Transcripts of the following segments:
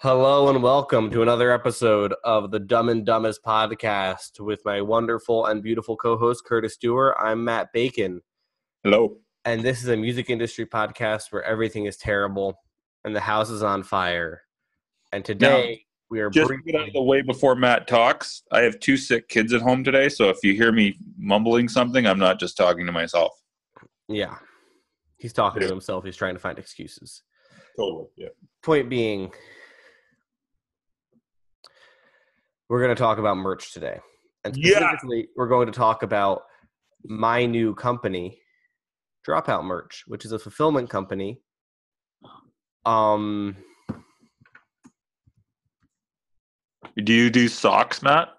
Hello and welcome to another episode of the Dumb and Dumbest podcast with my wonderful and beautiful co-host Curtis Stewart. I'm Matt Bacon, Hello. and this is a music industry podcast where everything is terrible and the house is on fire. And today we are Just get out of the way before Matt talks. I have two sick kids at home today, so if you hear me mumbling something, I'm not just talking to myself. yeah, he's talking to himself. He's trying to find excuses. Totally. Yeah. Point being, we're going to talk about merch today, and Yeah. specifically, we're going to talk about my new company, Dropout Merch, which is a fulfillment company. Um, Do you do socks, Matt?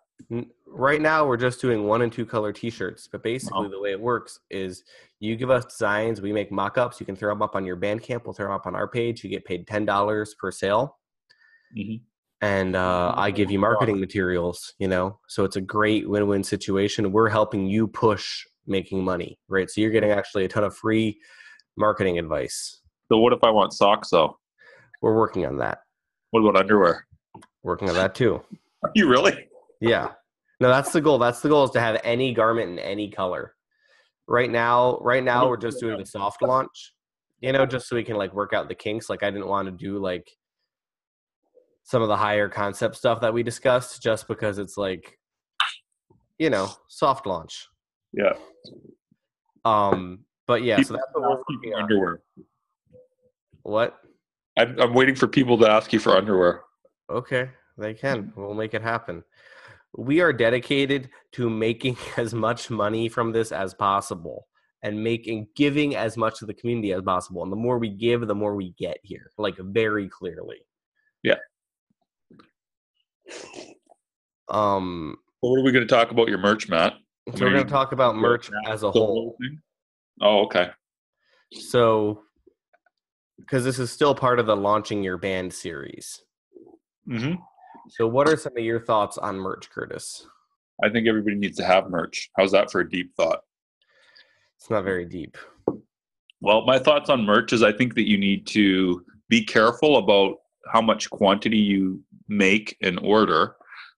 right now we're just doing one and two color T-shirts, but basically Oh. the way it works is you give us designs, we make mock-ups. You can throw them up on your Bandcamp. We'll throw them up on our page. You get paid ten dollars per sale. Mhm. And uh, I give you marketing materials, you know. So it's a great win-win situation. We're helping you push making money, right? So you're getting actually a ton of free marketing advice. So what if I want socks though? We're working on that. What about underwear? Working on that too. Are you really? Yeah. No, that's the goal. That's the goal is to have any garment in any color. Right now, right now we're just doing the soft launch, you know, just so we can like work out the kinks. Like I didn't want to do like some of the higher concept stuff that we discussed just because it's like, you know, soft launch. Yeah. Um, but yeah, so that's what we're working on. underwear. What? I'm, I'm waiting for people to ask you for underwear. Okay, they can. We'll make it happen. We are dedicated to making as much money from this as possible and making giving as much to the community as possible. And the more we give, the more we get here. Like very clearly. Yeah. Um So what are we going to talk about your merch, Matt? so we're going to talk about merch as a whole. Oh, okay. So because this is still part of the launching your band series. hmm So what are some of your thoughts on merch, Curtis? I think everybody needs to have merch. How's that for a deep thought? It's not very deep. Well, my thoughts on merch is I think that you need to be careful about how much quantity you make and order,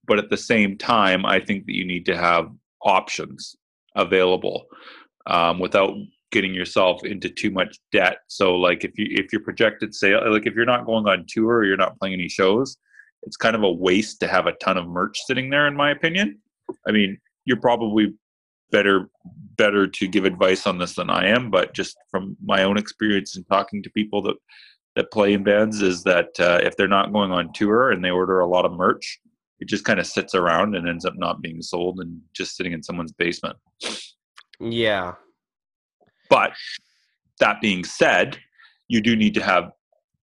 but at the same time, I think that you need to have options available um, without getting yourself into too much debt. So, like if you if your projected sale, like if you're not going on tour or you're not playing any shows, it's kind of a waste to have a ton of merch sitting there, in my opinion. I mean, you're probably better better to give advice on this than I am, but just from my own experience and talking to people that that play in bands is that uh, if they're not going on tour and they order a lot of merch, it just kind of sits around and ends up not being sold and just sitting in someone's basement. Yeah. But that being said, you do need to have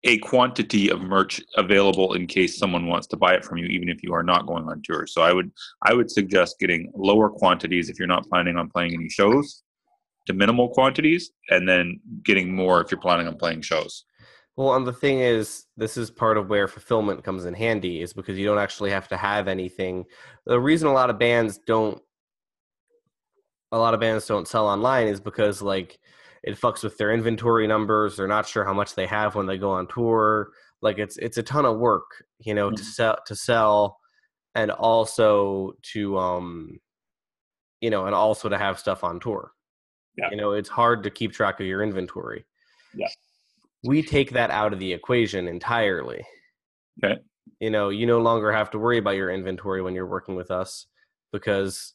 a quantity of merch available in case someone wants to buy it from you even if you are not going on tour. So I would I would suggest getting lower quantities if you're not planning on playing any shows to minimal quantities and then getting more if you're planning on playing shows. Well, and the thing is, this is part of where fulfillment comes in handy, is because you don't actually have to have anything. The reason a lot of bands don't, a lot of bands don't sell online is because like it fucks with their inventory numbers. They're not sure how much they have when they go on tour. Like it's it's a ton of work, you know, to Mhm. sell to sell, and also to um, you know, and also to have stuff on tour. Yeah. You know, it's hard to keep track of your inventory. Yeah. We take that out of the equation entirely. Okay. You know, you no longer have to worry about your inventory when you're working with us because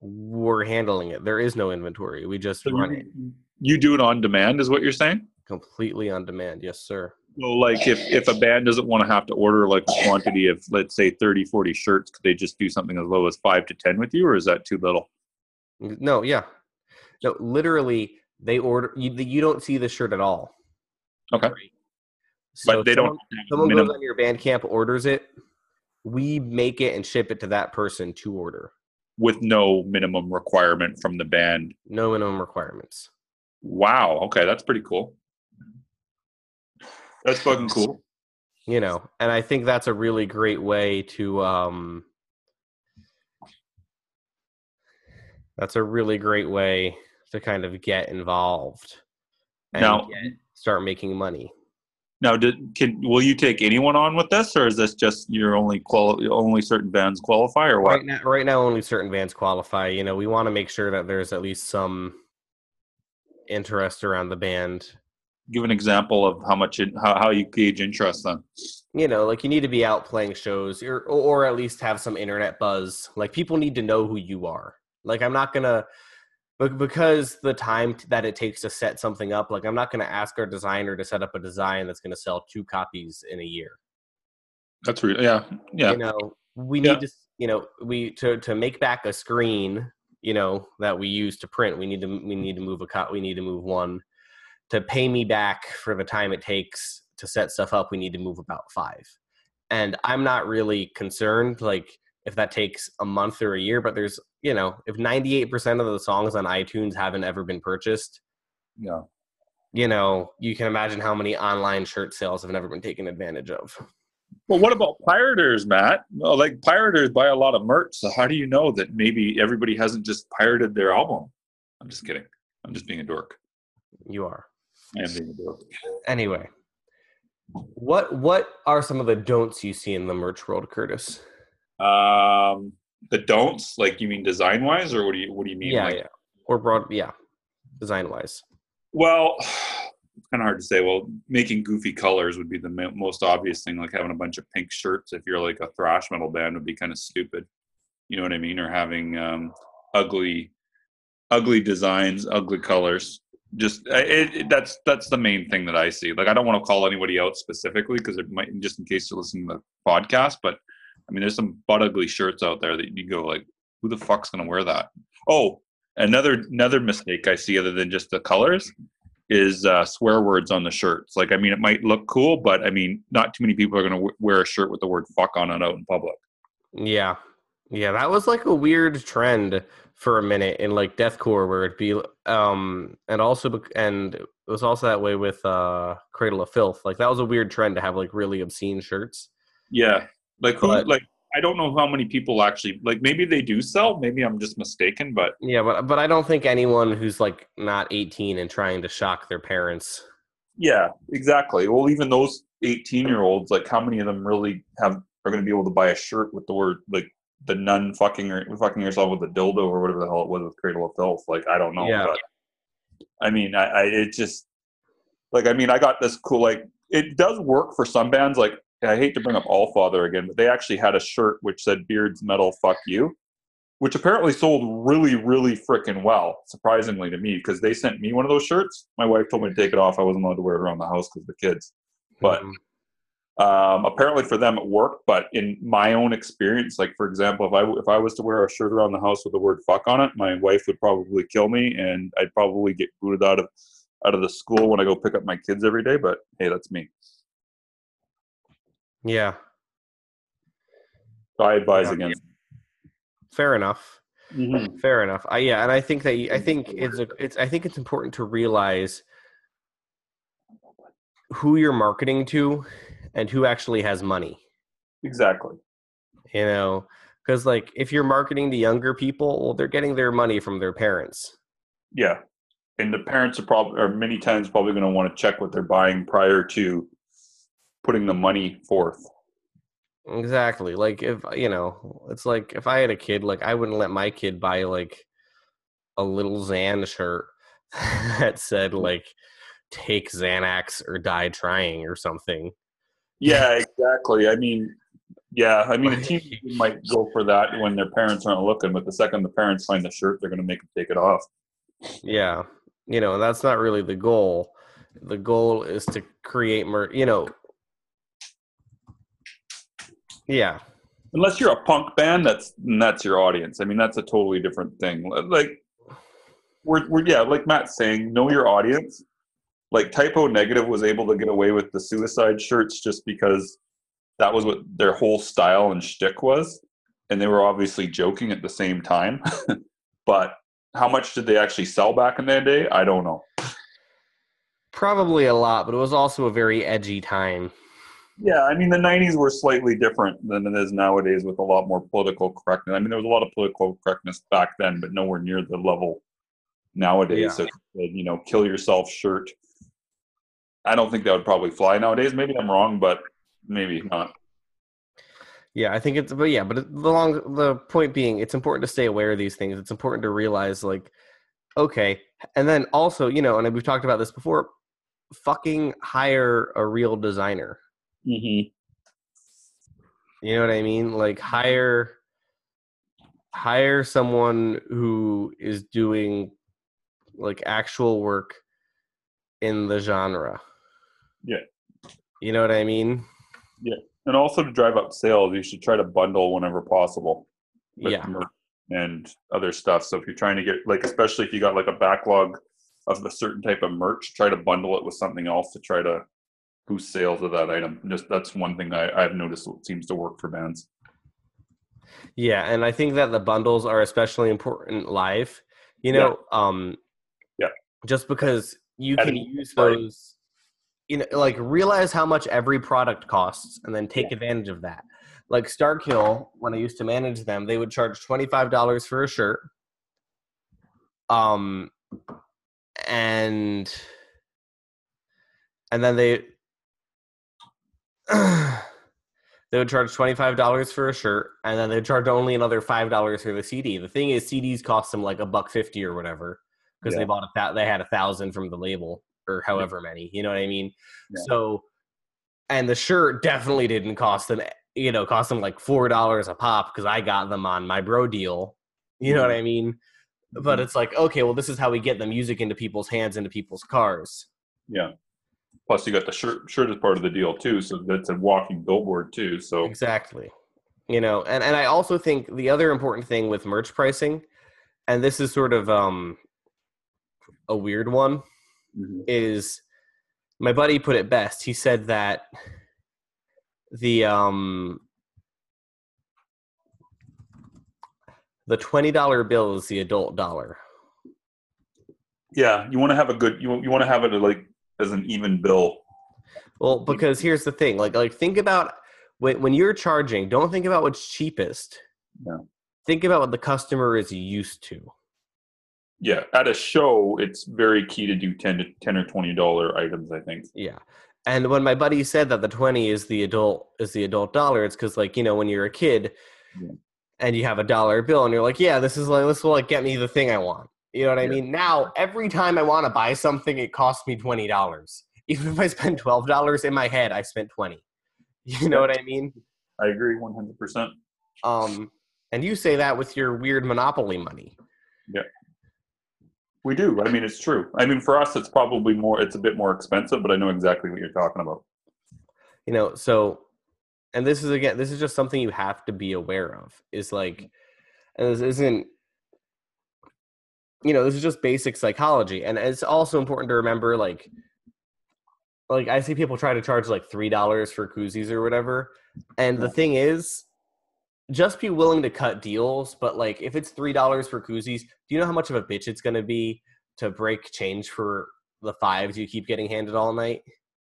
we're handling it. There is no inventory. We just So run it you, you do it on demand is what you're saying? completely on demand. Yes, sir. So like if, if a band doesn't want to have to order like a quantity of let's say 30 40 shirts could they just do something as low as 5 to 10 with you or is that too little? No, yeah. No, literally, they order you. You don't see the shirt at all. Okay. Right? So But they someone, don't Someone minimum- goes on your Bandcamp, orders it. We make it and ship it to that person to order. with no minimum requirement from the band. No minimum requirements. Wow. Okay, that's pretty cool. That's fucking cool. You know, and I think that's a really great way to. um That's a really great way to kind of get involved and Now- get, start making money. Now, did, can will you take anyone on with this, or is this just your only quali- only certain bands qualify, or what? Right now, right now, only certain bands qualify. You know, we want to make sure that there's at least some interest around the band. Give an example of how much in, how how you gauge interest then. You know, like you need to be out playing shows, or or at least have some internet buzz. Like people need to know who you are. Like I'm not gonna but because the time that it takes to set something up like i'm not going to ask our designer to set up a design that's going to sell two copies in a year. That's real yeah yeah. You know we Yeah. need to you know we to to make back a screen you know that we use to print we need to we need to move a cut we need to move one. To pay me back for the time it takes to set stuff up we need to move about five. And i'm not really concerned like if that takes a month or a year but there's you know if 98% of the songs on itunes haven't ever been purchased yeah. you know you can imagine how many online shirt sales have never been taken advantage of. Well what about pirators matt? Well, like pirators buy a lot of merch so how do you know that maybe everybody hasn't just pirated their album? I'm just kidding. I'm just being a dork. You are. I am being a dork. Anyway what what are some of the don'ts you see in the merch world curtis um the don'ts like you mean design wise or what do you what do you mean yeah like, yeah or broad yeah design wise Well, it's kind of hard to say. Well, making goofy colors would be the most obvious thing. Like having a bunch of pink shirts, if you're like a thrash metal band, would be kind of stupid. You know what I mean? Or having um, ugly, ugly designs, ugly colors. Just it, it, that's that's the main thing that I see. Like I don't want to call anybody out specifically because it might just in case you're listening to the podcast. But I mean, there's some butt ugly shirts out there that you go like, who the fuck's gonna wear that? Oh, another another mistake I see other than just the colors is uh, swear words on the shirts. Like, I mean, it might look cool, but I mean, not too many people are going to w- wear a shirt with the word "fuck" on it out in public. yeah yeah that was like a weird trend for a minute in like deathcore where it'd be um and also and it was also that way with uh cradle of filth like that was a weird trend to have like really obscene shirts Yeah, like who? But- like I don't know how many people actually like. Maybe they do sell. Maybe I'm just mistaken, but yeah but but i don't think anyone who's like not 18 and trying to shock their parents yeah, exactly. Well, even those 18 year olds, like, how many of them really have are going to be able to buy a shirt with the word like the nun fucking or fucking yourself with a dildo or whatever the hell it was with Cradle of Filth? Like, I don't know. Yeah. But, I mean, I, I it just like I mean, I got this cool like it does work for some bands. Like I hate to bring up All Father again, but they actually had a shirt which said "Beards Metal Fuck You," which apparently sold really, really freaking well. Surprisingly to me, because they sent me one of those shirts. My wife told me to take it off. I wasn't allowed to wear it around the house because the kids. But Mhm. um, apparently for them it worked. But in my own experience, like for example, if I if I was to wear a shirt around the house with the word "fuck" on it, my wife would probably kill me, and I'd probably get booted out of out of the school when I go pick up my kids every day. But hey, that's me. Yeah So I advise Yeah. against. fair enough Mhm. Fair enough. I yeah, and I think that I think it's a, it's I think it's important to realize who you're marketing to and who actually has money. Exactly. You know, because like if you're marketing to younger people, well, they're getting their money from their parents. Yeah, and the parents are probably are many times probably going to want to check what they're buying prior to putting the money forth. Exactly. Like if you know, it's like if I had a kid, like I wouldn't let my kid buy like a little Xan shirt that said like "Take Xanax or die trying" or something. Yeah, exactly. I mean, yeah, I mean, a teen might go for that when their parents aren't looking, but the second the parents find the shirt, they're going to make them take it off. Yeah, you know, that's not really the goal. The goal is to create mer. You know, yeah, Unless you're a punk band, that's that's your audience. I mean, that's a totally different thing. Like, we're, we're yeah, like Matt's saying, know your audience. Like Type O Negative was able to get away with the suicide shirts just because that was what their whole style and shtick was, and they were obviously joking at the same time. but how much did they actually sell back in that day? I don't know. probably a lot, but it was also a very edgy time. Yeah, I mean the '90s were slightly different than it is nowadays, with a lot more political correctness. I mean, there was a lot of political correctness back then, but nowhere near the level nowadays. Yeah. So, you know, kill yourself shirt. I don't think that would probably fly nowadays. Maybe I'm wrong, but maybe not. Yeah, I think it's but yeah, but the long the point being, it's important to stay aware of these things. It's important to realize like, okay, and then also you know, and we've talked about this before. Fucking hire a real designer. Mm-hmm. You know what I mean? Like hire hire someone who is doing like actual work in the genre. Yeah. You know what I mean? Yeah. And also to drive up sales, you should try to bundle whenever possible. with Yeah. merch And other stuff. So if you're trying to get like, especially if you got like a backlog of a certain type of merch, try to bundle it with something else to try to boost sales of that item. Just that's one thing I, I've noticed seems to work for bands. Yeah, and I think that the bundles are especially important live. You Yeah. know, um Yeah. just because you can use those you know like realize how much every product costs and then take advantage of that. Like Starkill, when I used to manage them, they would charge $25 for a shirt. Um and and then they they would charge twenty five dollars for a shirt, and then they'd charge only another five dollars for the CD. The thing is, CDs cost them like a buck fifty or whatever because Yeah. they bought a thou- they had a thousand from the label or however many. You know what I mean? Yeah. So, and the shirt definitely didn't cost them. You know, cost them like four dollars a pop because I got them on my bro deal. You know what I mean? But Mhm. it's like, okay, well, this is how we get the music into people's hands, into people's cars. Yeah. Plus, you got the shirt. Shirt is part of the deal too, so that's a walking billboard too. So Exactly. You know, and, and I also think the other important thing with merch pricing, and this is sort of um a weird one, Mhm. is my buddy put it best. He said that the um the twenty dollar bill is the adult dollar. yeah, you want to have a good. You you want to have it like as an even bill. Well, because here's the thing, like like think about when when you're charging, don't think about what's cheapest. No. Think about what the customer is used to. Yeah, at a show, it's very key to do ten to ten or twenty dollar items. I think. Yeah. And when my buddy said that the 20 is the adult is the adult dollar, it's cuz like, you know, when you're a kid Yeah. and you have a dollar bill and you're like, yeah, this is like this will like get me the thing I want. You know what I Yeah. mean? Now, every time I want to buy something, it costs me $20. Even if I spend $12 in my head, I spent 20. You know what I mean? I agree one hundred percent. Um and you say that with your weird monopoly money. Yeah. We do. I mean, it's true. I mean, for us, it's probably more. It's a bit more expensive, but I know exactly what you're talking about. you know so and this is again this is just something you have to be aware of is like and this isn't you know this is just basic psychology and it's also important to remember like like i see people try to charge like three dollars for koozies or whatever and the thing is just be willing to cut deals but like if it's three dollars for koozies do you know how much of a bitch it's going to be to break change for the fives you keep getting handed all night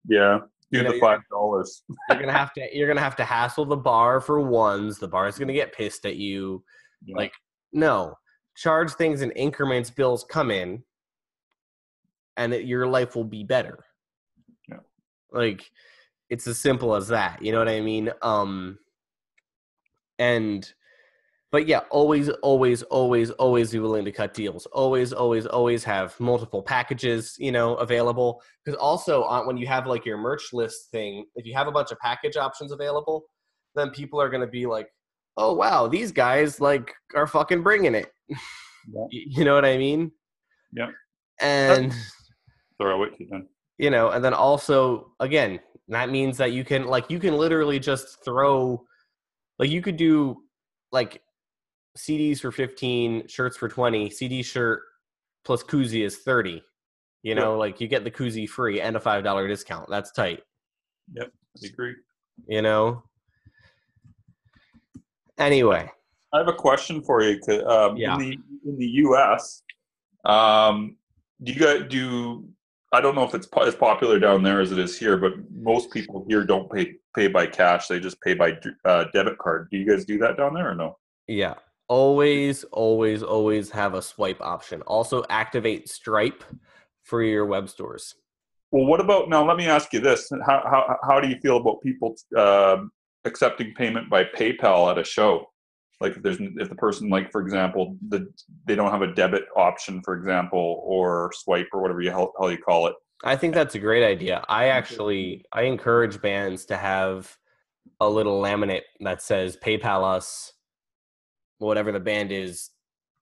Yeah, do You know, the five dollars. you're gonna have to you're gonna have to hassle the bar for ones the bar's gonna get pissed at you Yeah. like no charge things in increments bills come in and it, your life will be better. Yeah. like it's as simple as that you know what i mean? Um and but yeah always always always always be willing to cut deals. Always always always have multiple packages you know available. Because also on, when you have like your merch list thing if you have a bunch of package options available then people are going to be like oh wow these guys like are fucking bringing it Yeah. You know what i mean Yeah. and wait then. you know and then also again that means that you can like you can literally just throw like you could do like cds for 15 shirts for 20 cd shirt plus koozie is 30 you know like you get the koozie free and a five dollar discount that's tight I agree. you know anyway I have a question for you. Um, Yeah. In the in the U.S., um, do you guys do? I don't know if it's as popular down there as it is here, but most people here don't pay pay by cash. They just pay by uh, debit card. Do you guys do that down there or no? Yeah. Always, always, always have a swipe option. Also, activate Stripe for your web stores. Well, what about now? Let me ask you this: How how how do you feel about people um accepting payment by PayPal at a show? Like if there's if the person like for example the they don't have a debit option for example or swipe or whatever you how, how you call it. I think that's a great idea. I actually I encourage bands to have a little laminate that says PayPal us, whatever the band is.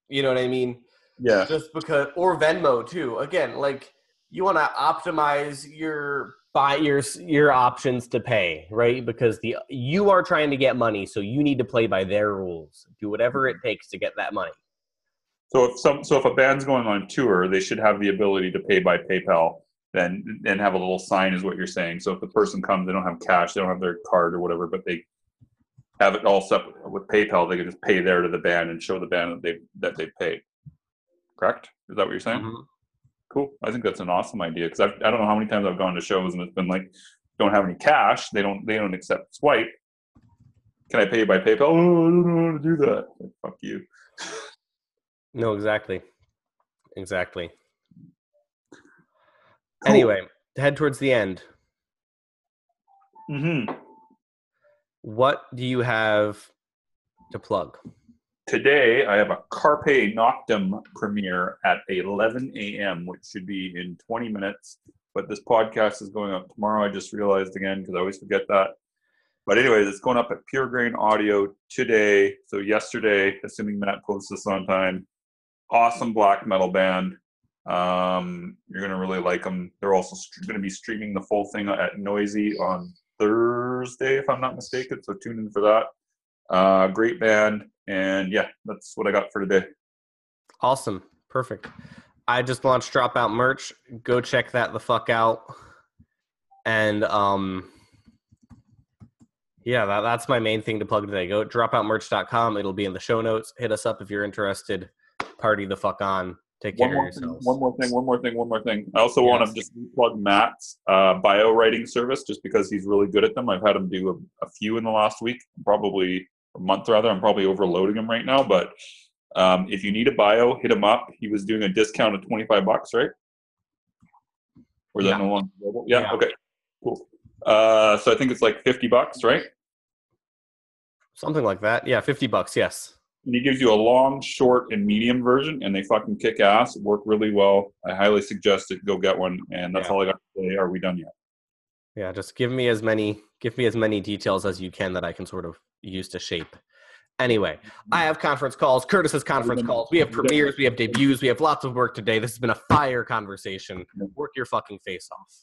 You know what I mean? Yeah. Just because, or Venmo too. Again, like you want to optimize your buy your your options to pay, right? Because the you are trying to get money, so you need to play by their rules. Do whatever it takes to get that money. So if some so if a band's going on tour, they should have the ability to pay by PayPal. Then and have a little sign is what you're saying. So if the person comes, they don't have cash, they don't have their card or whatever, but they have it all set with PayPal. They can just pay there to the band and show the band that they that they paid. Correct? Is that what you're saying? Mm-hmm. Cool. I think that's an awesome idea because I I don't know how many times I've gone to shows and it's been like don't have any cash. They don't they don't accept swipe. Can I pay you by PayPal? Oh, I don't know how to do that. Like, fuck you. No, exactly, exactly. Cool. Anyway, to head towards the end. hmm What do you have to plug? Today I have a Carpe Noctem premiere at 11 a.m., which should be in 20 minutes. But this podcast is going up tomorrow. I just realized again because I always forget that. But anyways, it's going up at Pure Grain Audio today. So yesterday, assuming Matt posts this on time, awesome black metal band. Um, you're gonna really like them. They're also st- going to be streaming the full thing at Noisey on Thursday, if I'm not mistaken. So tune in for that. Uh, great band, and yeah, that's what I got for today. Awesome. Perfect. I just launched Dropout merch. Go check that the fuck out. And um yeah, that, that's my main thing to plug today. Go dropoutmerch.com. It'll be in the show notes. Hit us up if you're interested. Party the fuck on. Take care One more, of thing, yourselves. one more thing, one more thing, one more thing. I also want to just plug Matt's uh, bio writing service just because he's really good at them. I've had him do a, a few in the last week, probably a month rather. I'm probably overloading him right now, but um, if you need a bio, hit him up. He was doing a discount of 25 bucks, right? Or is Yeah. that no longer available? Yeah, Yeah. okay, cool. Uh, so I think it's like 50 bucks, right? Something like that. Yeah, 50 bucks. Yes. And he gives you a long, short, and medium version, and they fucking kick ass. Work really well. I highly suggest it. Go get one. And that's Yeah. all I got to say. Are we done yet? Yeah, just give me as many give me as many details as you can that I can sort of use to shape. Anyway, I have conference calls. Curtis has conference calls. We have premieres. We have debuts. We have lots of work today. This has been a fire conversation. Work your fucking face off.